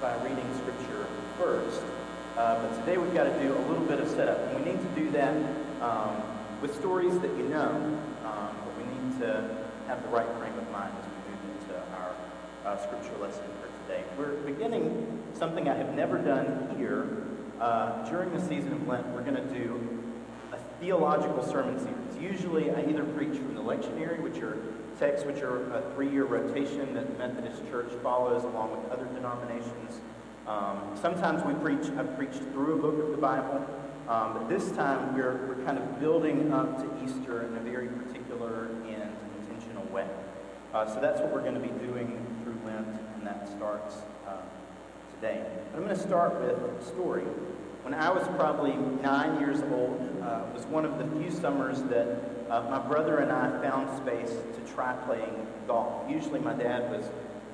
by reading scripture first. Uh, but today we've got to do a little bit of setup. And we need to do that um, with stories that you know, um, but we need to have the right frame of mind as we move into our uh, scripture lesson for today. We're beginning something I have never done here. Uh, during the season of Lent, we're going to do a theological sermon series. Usually I either preach from the lectionary, which are texts which are a three-year rotation that the Methodist Church follows along with other denominations. Um, sometimes we preach, I've preached through a book of the Bible, um, but this time we're, we're kind of building up to Easter in a very particular and intentional way. Uh, so that's what we're going to be doing through Lent, and that starts uh, today. But I'm going to start with a story. When I was probably nine years old, uh, it was one of the few summers that uh, my brother and I found space to try playing golf. Usually my dad was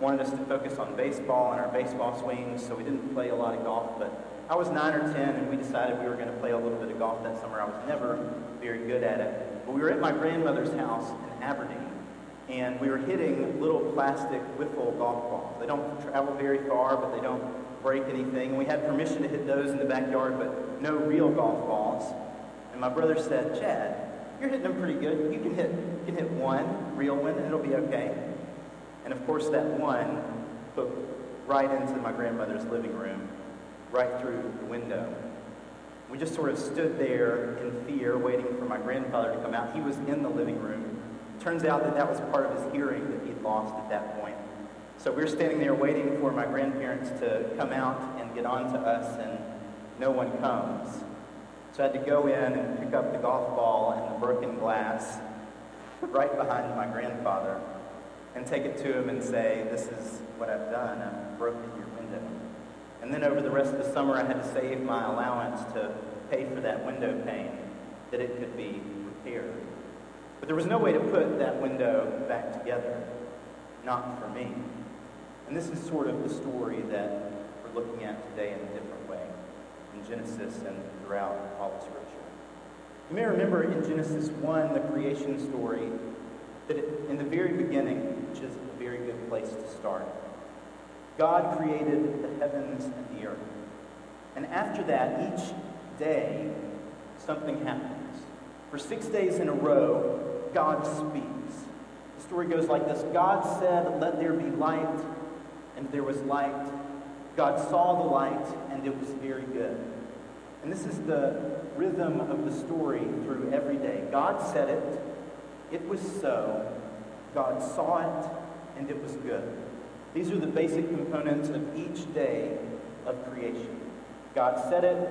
wanted us to focus on baseball and our baseball swings, so we didn't play a lot of golf, but I was nine or ten and we decided we were going to play a little bit of golf that summer. I was never very good at it. But we were at my grandmother's house in Aberdeen, and we were hitting little plastic wiffle golf balls. They don't travel very far, but they don't break anything. And we had permission to hit those in the backyard, but no real golf balls. And my brother said, Chad, you're hitting them pretty good. You can hit, you can hit one real one, and it'll be okay. And of course, that one hooked right into my grandmother's living room, right through the window. We just sort of stood there in fear, waiting for my grandfather to come out. He was in the living room. Turns out that that was part of his hearing that he'd lost at that point. So we were standing there waiting for my grandparents to come out and get on to us, and no one comes. So I had to go in and pick up the golf ball and the broken glass right behind my grandfather and take it to him and say, This is what I've done. I've broken your window. And then over the rest of the summer, I had to save my allowance to pay for that window pane that it could be repaired. But there was no way to put that window back together, not for me. And this is sort of the story that we're looking at today in a different Genesis and throughout all of Scripture. You may remember in Genesis 1, the creation story, that in the very beginning, which is a very good place to start, God created the heavens and the earth. And after that, each day, something happens. For six days in a row, God speaks. The story goes like this God said, Let there be light, and there was light. God saw the light, and it was very good. And this is the rhythm of the story through every day. God said it, it was so. God saw it, and it was good. These are the basic components of each day of creation. God said it,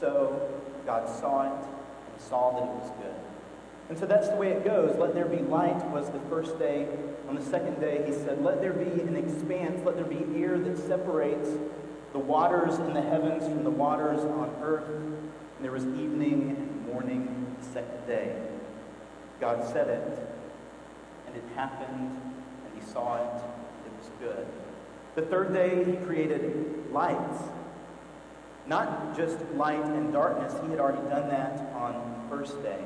so. God saw it, and saw that it was good. And so that's the way it goes. Let there be light was the first day. On the second day, he said, Let there be an expanse, let there be air that separates the waters in the heavens from the waters on earth. And there was evening and morning the second day. God said it, and it happened, and he saw it, it was good. The third day, he created lights. Not just light and darkness, he had already done that on the first day.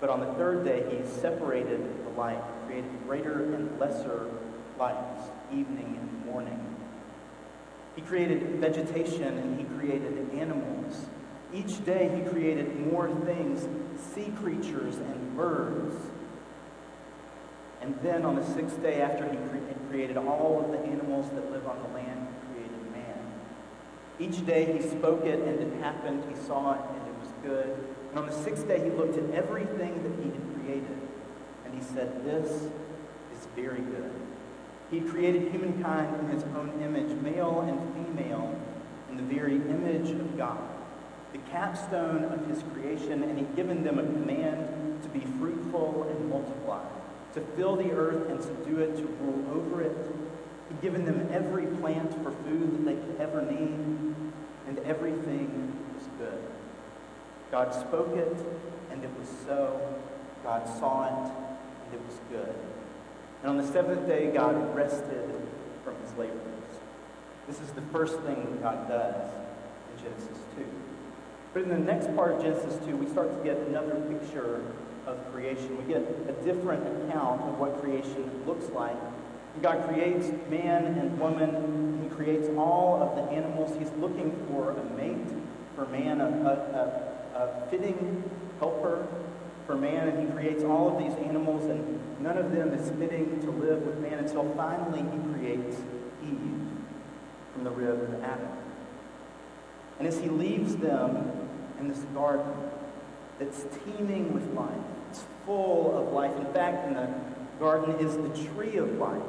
But on the third day, he separated the light, created greater and lesser lights, evening and morning. He created vegetation and he created animals. Each day he created more things, sea creatures and birds. And then on the sixth day, after he cre- created all of the animals that live on the land, he created man. Each day he spoke it and it happened. He saw it and it was good. And on the sixth day he looked at everything that he had created. And he said, This is very good. He created humankind in his own image, male and female, in the very image of God. The capstone of his creation, and he'd given them a command to be fruitful and multiply, to fill the earth and subdue it, to rule over it. He'd given them every plant for food that they could ever need, and everything was good. God spoke it, and it was so. God saw it, and it was good. And on the seventh day, God rested from his labors. This is the first thing that God does in Genesis 2. But in the next part of Genesis 2, we start to get another picture of creation. We get a different account of what creation looks like God creates man and woman. He creates all of the animals. He's looking for a mate for man, a, a, a, a fitting helper for man, and he creates all of these animals, and none of them is fitting to live with man until finally he creates Eve from the rib of Adam. And as he leaves them in this garden that's teeming with life, it's full of life. In fact, in the garden is the tree of life,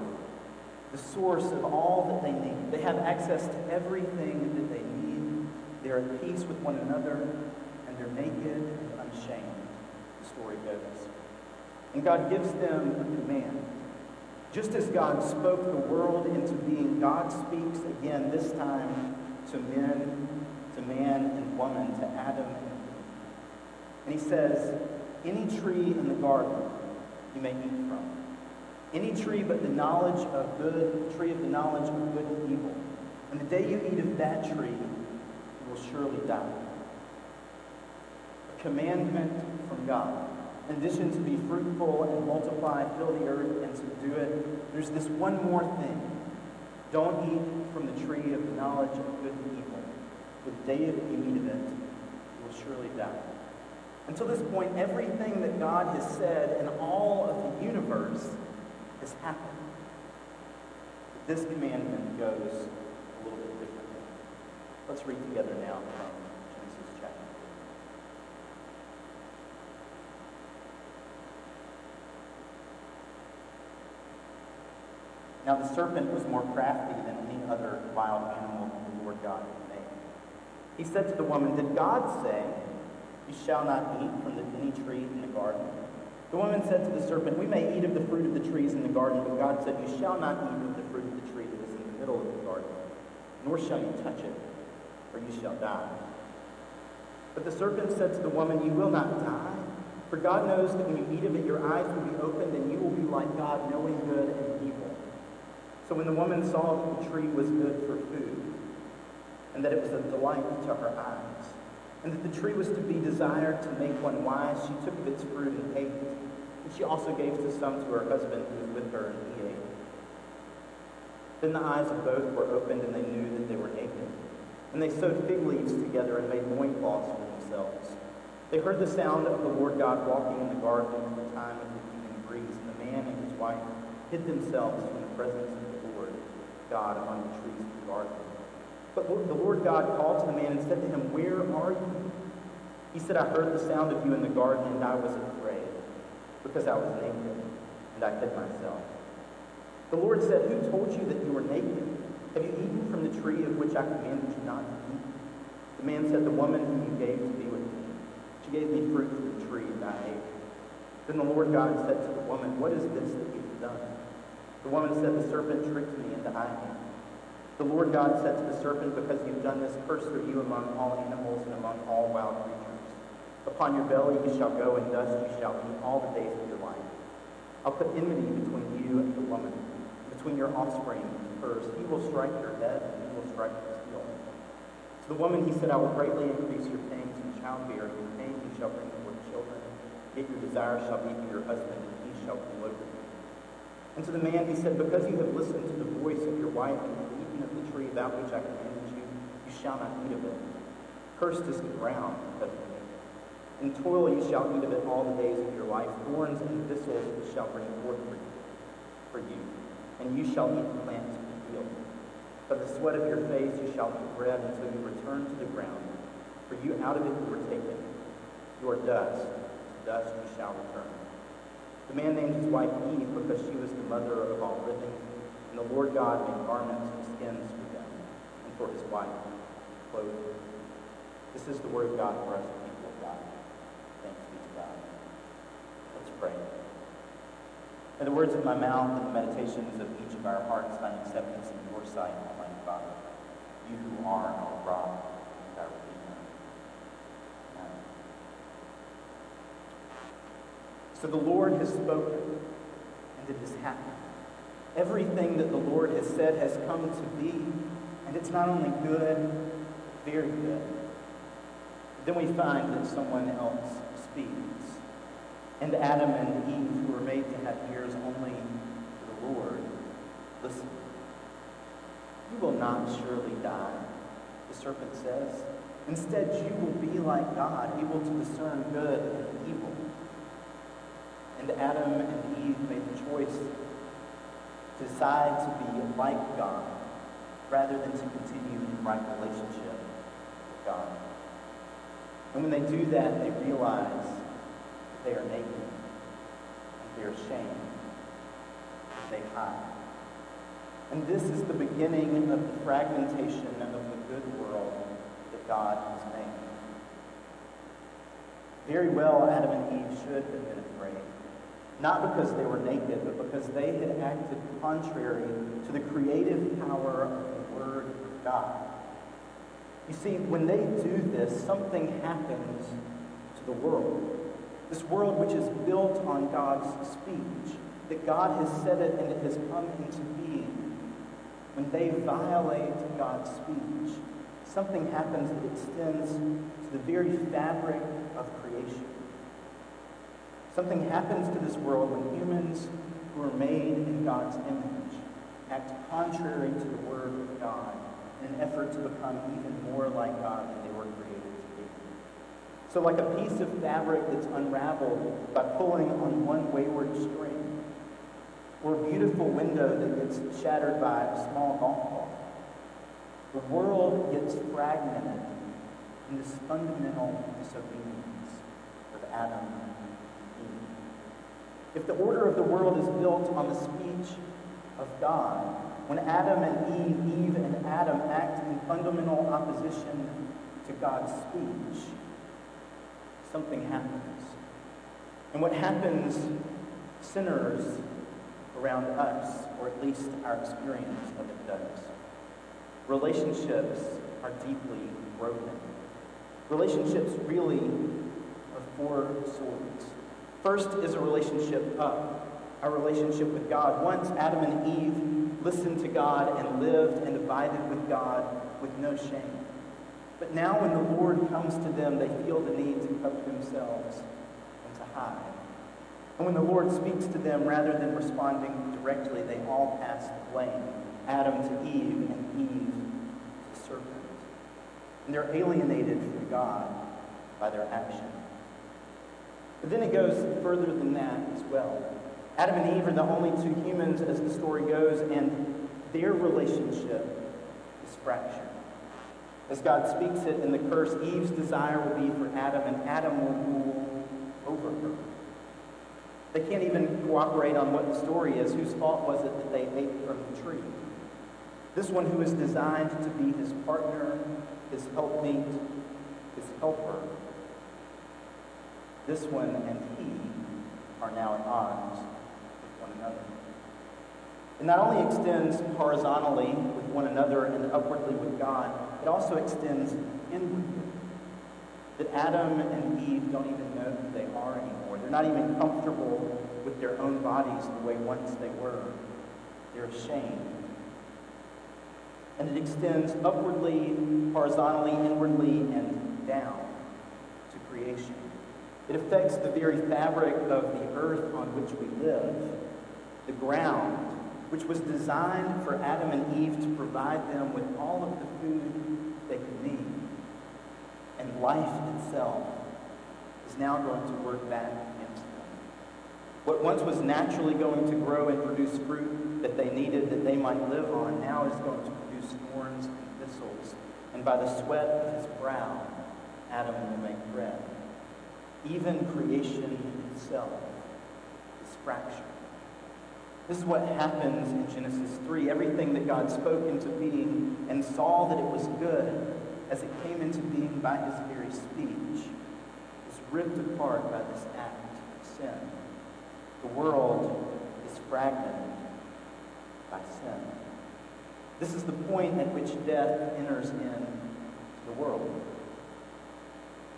the source of all that they need. They have access to everything that they need. They're at peace with one another, and they're naked and unashamed, the story goes. And God gives them a command. Just as God spoke the world into being, God speaks again, this time to men, to man and woman, to Adam and Eve. And he says, Any tree in the garden you may eat from. Any tree but the knowledge of good, tree of the knowledge of good and evil. And the day you eat of that tree, you will surely die. A commandment from God. Addition to be fruitful and multiply, fill the earth and subdue it, there's this one more thing. Don't eat from the tree of the knowledge of good and evil. For the day you eat of it, you will surely die. Until this point, everything that God has said in all of the universe has happened. But this commandment goes a little bit differently. Let's read together now from Genesis chapter 3. Now the serpent was more crafty than any other wild animal the Lord God had made. He said to the woman, Did God say, You shall not eat from the, any tree in the garden? The woman said to the serpent, We may eat of the fruit of the trees in the garden, but God said, You shall not eat of the fruit of the tree that is in the middle of the garden, nor shall you touch it, or you shall die. But the serpent said to the woman, You will not die. For God knows that when you eat of it, your eyes will be opened, and you will be like God, knowing good and. So when the woman saw that the tree was good for food, and that it was a delight to her eyes, and that the tree was to be desired to make one wise, she took of its fruit and ate it. And she also gave to some to her husband who was with her, and he ate. Then the eyes of both were opened, and they knew that they were naked. And they sewed fig leaves together and made loincloths for themselves. They heard the sound of the Lord God walking in the garden at the time of the evening breeze, and the man and his wife hid themselves from the presence of the God among the trees of the garden. But the Lord God called to the man and said to him, Where are you? He said, I heard the sound of you in the garden, and I was afraid, because I was naked, and I hid myself. The Lord said, Who told you that you were naked? Have you eaten from the tree of which I commanded you not to eat? The man said, The woman whom you gave to be with me. She gave me fruit from the tree, and I ate. Then the Lord God said to the woman, What is this that you have done? The woman said, The serpent tricked me, and I ate. The Lord God said to the serpent, Because you've done this, cursed are you among all animals and among all wild creatures. Upon your belly you shall go, and dust you shall eat all the days of your life. I'll put enmity between you and the woman, between your offspring and hers. He will strike your head, and he will strike your heel. To the woman he said, I will greatly increase your pains in childbearing. In pain you shall bring forth children. Yet your desire shall be for your husband, and he shall rule over you. And to the man he said, Because you have listened to the voice of your wife and have eaten of the tree about which I commanded you, you shall not eat of it. Cursed is the ground because of you. In toil you shall eat of it all the days of your life. Thorns and thistles shall bring forth for you, for you. And you shall eat plants of the field. But the sweat of your face you shall eat bread until you return to the ground. For you out of it you were taken. You are dust. To dust you shall return. The man named his wife Eve because she was the mother of all living. And the Lord God made garments of skins for them and for his wife clothing. This is the word of God for us, the people of God. Thanks be to God. Let's pray. May the words of my mouth and the meditations of each of our hearts find acceptance in your sight, Almighty Father, you who are our rock and our Redeemer. Amen. So the Lord has spoken, and it has happened. Everything that the Lord has said has come to be, and it's not only good, very good. Then we find that someone else speaks. And Adam and Eve, who were made to have ears only for the Lord, Listen, you will not surely die, the serpent says. Instead, you will be like God, able to discern good and evil. And Adam and Eve made the choice to decide to be like God rather than to continue in right relationship with God. And when they do that, they realize that they are naked and they are ashamed and they hide. And this is the beginning of the fragmentation of the good world that God has made. Very well, Adam and Eve should have been afraid. Not because they were naked, but because they had acted contrary to the creative power of the Word of God. You see, when they do this, something happens to the world. This world which is built on God's speech, that God has said it and it has come into being. When they violate God's speech, something happens that extends to the very fabric. Something happens to this world when humans who are made in God's image act contrary to the Word of God in an effort to become even more like God than they were created to be. So, like a piece of fabric that's unraveled by pulling on one wayward string, or a beautiful window that gets shattered by a small golf ball, the world gets fragmented in this fundamental disobedience of Adam. If the order of the world is built on the speech of God, when Adam and Eve, Eve and Adam act in fundamental opposition to God's speech, something happens. And what happens, sinners around us, or at least our experience of it does. Relationships are deeply broken. Relationships really are four sorts. First is a relationship uh, up, our relationship with God. Once Adam and Eve listened to God and lived and abided with God with no shame. But now when the Lord comes to them, they feel the need to cover themselves and to hide. And when the Lord speaks to them, rather than responding directly, they all pass the blame. Adam to Eve and Eve to serpent. And they're alienated from God by their action. But then it goes further than that as well. Adam and Eve are the only two humans, as the story goes, and their relationship is fractured. As God speaks it in the curse, Eve's desire will be for Adam, and Adam will rule over her. They can't even cooperate on what the story is. Whose fault was it that they ate from the tree? This one who is designed to be his partner, his helpmate, his helper. This one and he are now at odds with one another. It not only extends horizontally with one another and upwardly with God, it also extends inwardly. That Adam and Eve don't even know who they are anymore. They're not even comfortable with their own bodies the way once they were. They're ashamed. And it extends upwardly, horizontally, inwardly, and down to creation. It affects the very fabric of the earth on which we live, the ground, which was designed for Adam and Eve to provide them with all of the food they could need. And life itself is now going to work back against them. What once was naturally going to grow and produce fruit that they needed that they might live on now is going to produce thorns and thistles. And by the sweat of his brow, Adam will make bread. Even creation itself is fractured. This is what happens in Genesis 3. Everything that God spoke into being and saw that it was good as it came into being by his very speech is ripped apart by this act of sin. The world is fragmented by sin. This is the point at which death enters in the world.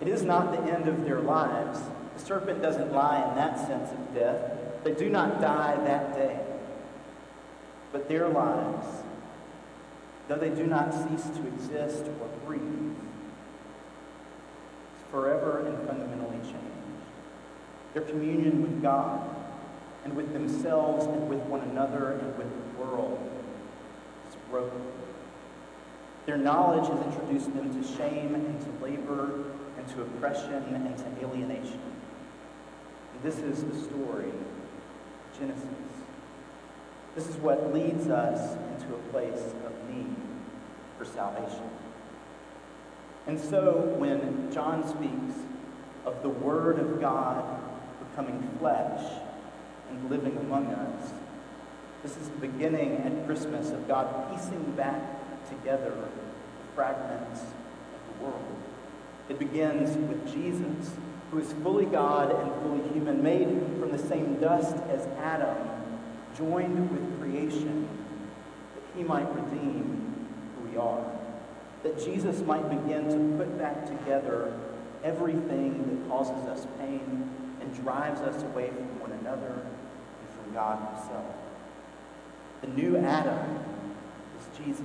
It is not the end of their lives. The serpent doesn't lie in that sense of death. They do not die that day. But their lives, though they do not cease to exist or breathe, is forever and fundamentally changed. Their communion with God and with themselves and with one another and with the world is broken. Their knowledge has introduced them to shame and to labor and to oppression and to alienation. This is the story of Genesis. This is what leads us into a place of need for salvation. And so when John speaks of the Word of God becoming flesh and living among us, this is the beginning at Christmas of God piecing back together the fragments of the world. It begins with Jesus, who is fully God and fully human, made from the same dust as Adam, joined with creation, that he might redeem who we are. That Jesus might begin to put back together everything that causes us pain and drives us away from one another and from God himself. The new Adam is Jesus.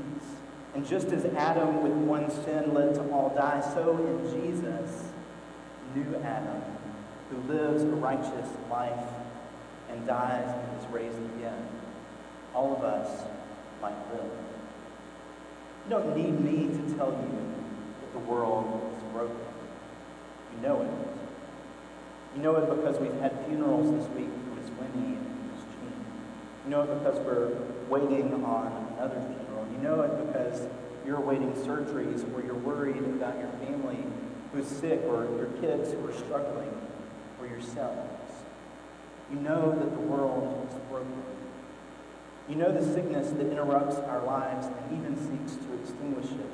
And just as Adam with one sin led to all die, so in Jesus, new Adam, who lives a righteous life and dies and is raised again, all of us might live. You don't need me to tell you that the world is broken. You know it. You know it because we've had funerals this week for Miss Winnie and Miss Jean. You know it because we're waiting on another funeral. You know it because you're awaiting surgeries or you're worried about your family who's sick or your kids who are struggling or yourselves. You know that the world is broken. You know the sickness that interrupts our lives and even seeks to extinguish it.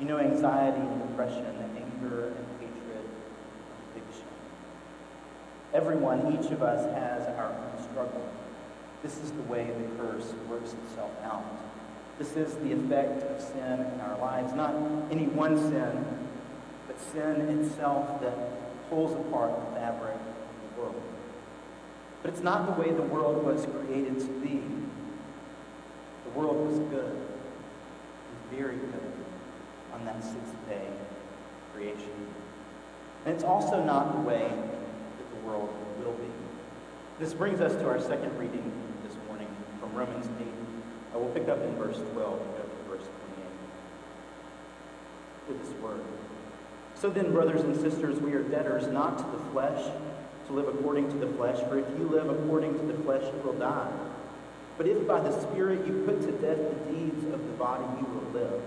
You know anxiety and depression, anger and hatred and addiction. Everyone, each of us, has our own struggle. This is the way the curse works itself out. This is the effect of sin in our lives. Not any one sin, but sin itself that pulls apart the fabric of the world. But it's not the way the world was created to be. The world was good. Very good on that sixth day creation. And it's also not the way that the world will be. This brings us to our second reading this morning from Romans 8. I will pick up in verse 12 and go to verse 28. With this word. So then, brothers and sisters, we are debtors not to the flesh, to live according to the flesh, for if you live according to the flesh, you will die. But if by the Spirit you put to death the deeds of the body, you will live.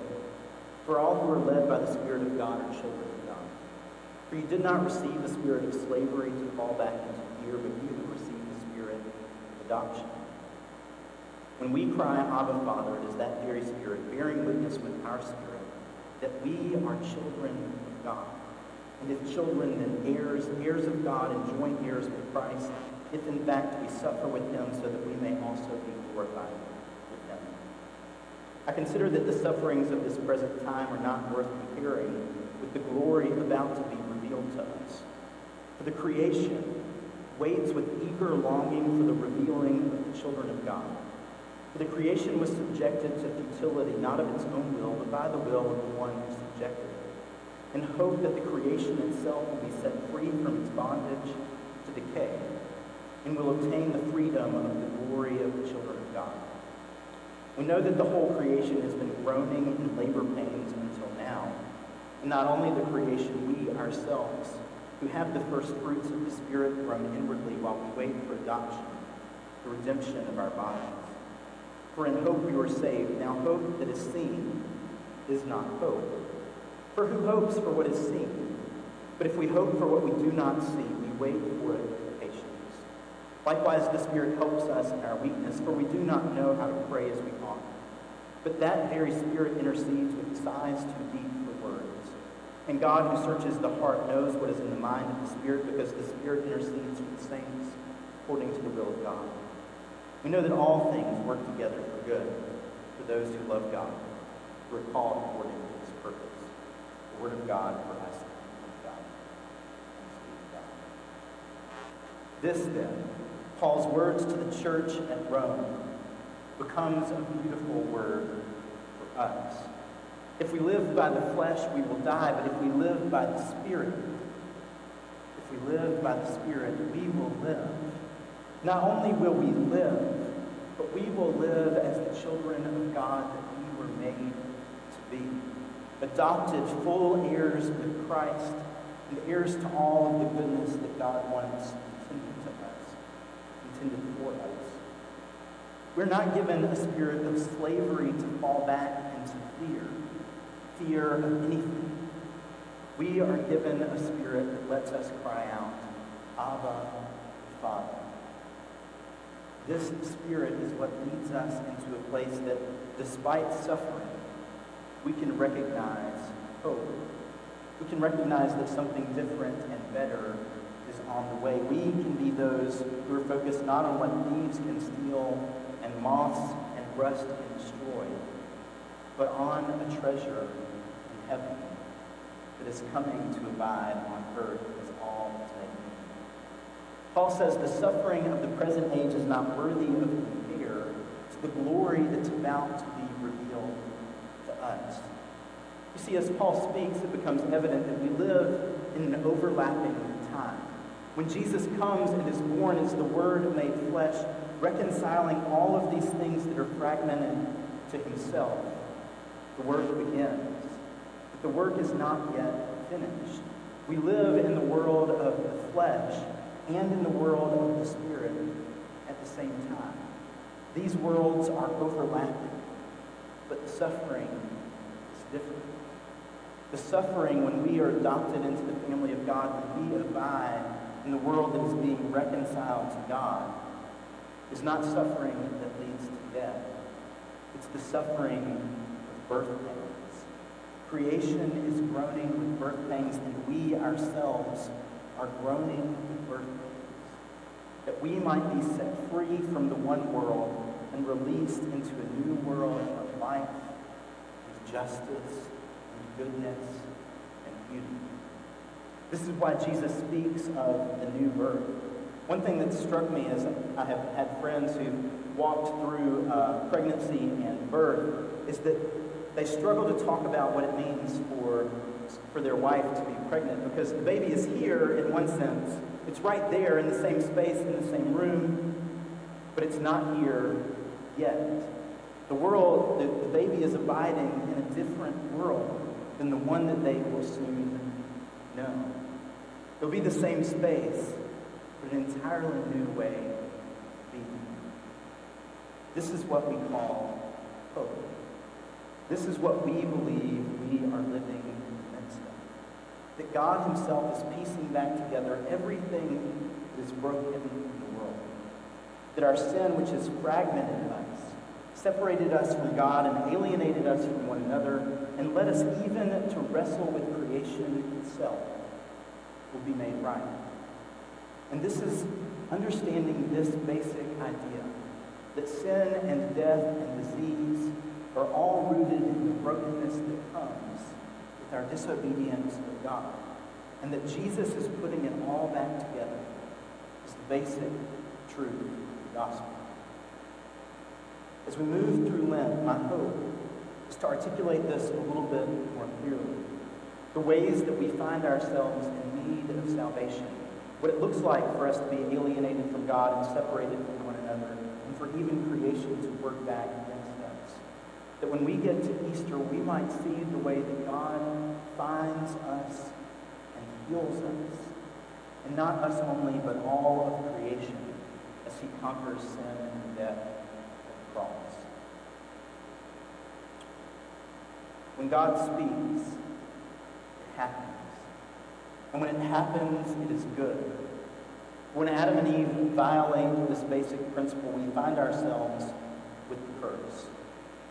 For all who are led by the Spirit of God are children of God. For you did not receive the spirit of slavery to fall back into fear, but you received the spirit of adoption. When we cry, Abba, Father, it is that very Spirit bearing witness with our spirit that we are children of God. And if children, then heirs, heirs of God, and joint heirs with Christ, if in fact we suffer with him, so that we may also be glorified with him. I consider that the sufferings of this present time are not worth comparing with the glory about to be revealed to us. For the creation waits with eager longing for the revealing of the children of God. The creation was subjected to futility, not of its own will, but by the will of the one who subjected it and hope that the creation itself will be set free from its bondage to decay and will obtain the freedom of the glory of the children of God. We know that the whole creation has been groaning in labor pains until now. And not only the creation, we ourselves, who have the first fruits of the Spirit groan inwardly while we wait for adoption, the redemption of our bodies. For in hope we were saved. Now hope that is seen is not hope. For who hopes for what is seen? But if we hope for what we do not see, we wait for it with patience. Likewise, the Spirit helps us in our weakness, for we do not know how to pray as we ought. But that very Spirit intercedes with sighs too deep for words. And God, who searches the heart, knows what is in the mind of the Spirit, because the Spirit intercedes with the saints according to the will of God. We know that all things work together for good for those who love God, who are called according to his purpose. The word of God for us. This then, Paul's words to the church at Rome, becomes a beautiful word for us. If we live by the flesh, we will die, but if we live by the Spirit, if we live by the Spirit, we will live. Not only will we live, but we will live as the children of God that we were made to be. Adopted full heirs with Christ and heirs to all of the goodness that God once intended to us, intended for us. We're not given a spirit of slavery to fall back into fear, fear of anything. We are given a spirit that lets us cry out, Abba, Father. This spirit is what leads us into a place that, despite suffering, we can recognize hope. We can recognize that something different and better is on the way. We can be those who are focused not on what thieves can steal and moths and rust can destroy, but on a treasure in heaven that is coming to abide on earth as all today. Paul says the suffering of the present age is not worthy of compare to the glory that's about to be revealed to us. You see, as Paul speaks, it becomes evident that we live in an overlapping time. When Jesus comes and is born as the Word made flesh, reconciling all of these things that are fragmented to himself, the work begins. But the work is not yet finished. We live in the world of the flesh and in the world of the spirit at the same time. These worlds are overlapping, but the suffering is different. The suffering when we are adopted into the family of God, when we abide in the world that is being reconciled to God, is not suffering that leads to death. It's the suffering of birth pains. Creation is groaning with birth pains, and we ourselves are groaning with birth. That we might be set free from the one world and released into a new world of life and justice and goodness and beauty. This is why Jesus speaks of the new birth. One thing that struck me is I have had friends who walked through uh, pregnancy and birth is that they struggle to talk about what it means for, for their wife to be pregnant because the baby is here in one sense. It's right there in the same space, in the same room, but it's not here yet. The world, the, the baby is abiding in a different world than the one that they will soon know. It'll be the same space, but an entirely new way of being. This is what we call hope. This is what we believe we are living. That God Himself is piecing back together everything that is broken in the world. That our sin, which has fragmented us, separated us from God and alienated us from one another, and led us even to wrestle with creation itself, will be made right. And this is understanding this basic idea that sin and death and disease are all rooted in the brokenness that comes with our disobedience of God. And that Jesus is putting it all back together is the basic truth of the gospel. As we move through Lent, my hope is to articulate this a little bit more clearly. The ways that we find ourselves in need of salvation. What it looks like for us to be alienated from God and separated from one another, and for even creation to work back. That when we get to Easter, we might see the way that God finds us and heals us. And not us only, but all of creation as he conquers sin and death at the cross. When God speaks, it happens. And when it happens, it is good. When Adam and Eve violate this basic principle, we find ourselves with the curse.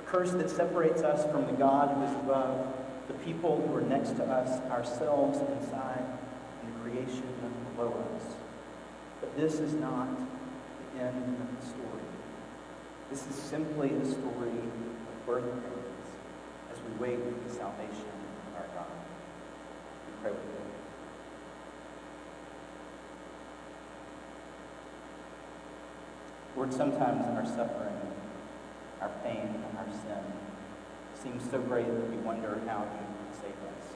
Curse that separates us from the God who is above, the people who are next to us, ourselves inside, and the creation below us. But this is not the end of the story. This is simply a story of birth pains as we wait for the salvation of our God. We pray with you. Lord, sometimes our suffering, our pain, and our sin seems so great that we wonder how you can save us.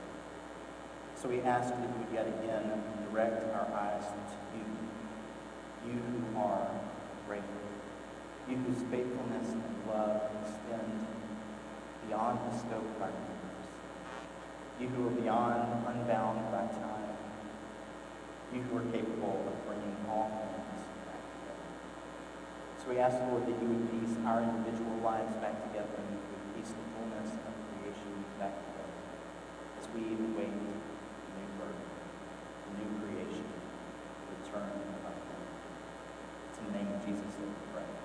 So we ask that you yet again direct our eyes to you. you who are great, you whose faithfulness and love extend beyond the scope of our universe, you who are beyond, unbound by time, you who are capable of bringing all things. So we ask, Lord, that you would piece our individual lives back together and you would piece the fullness of creation back together as we await the new birth, the new creation, the return of our life. It's in the name of Jesus that we pray.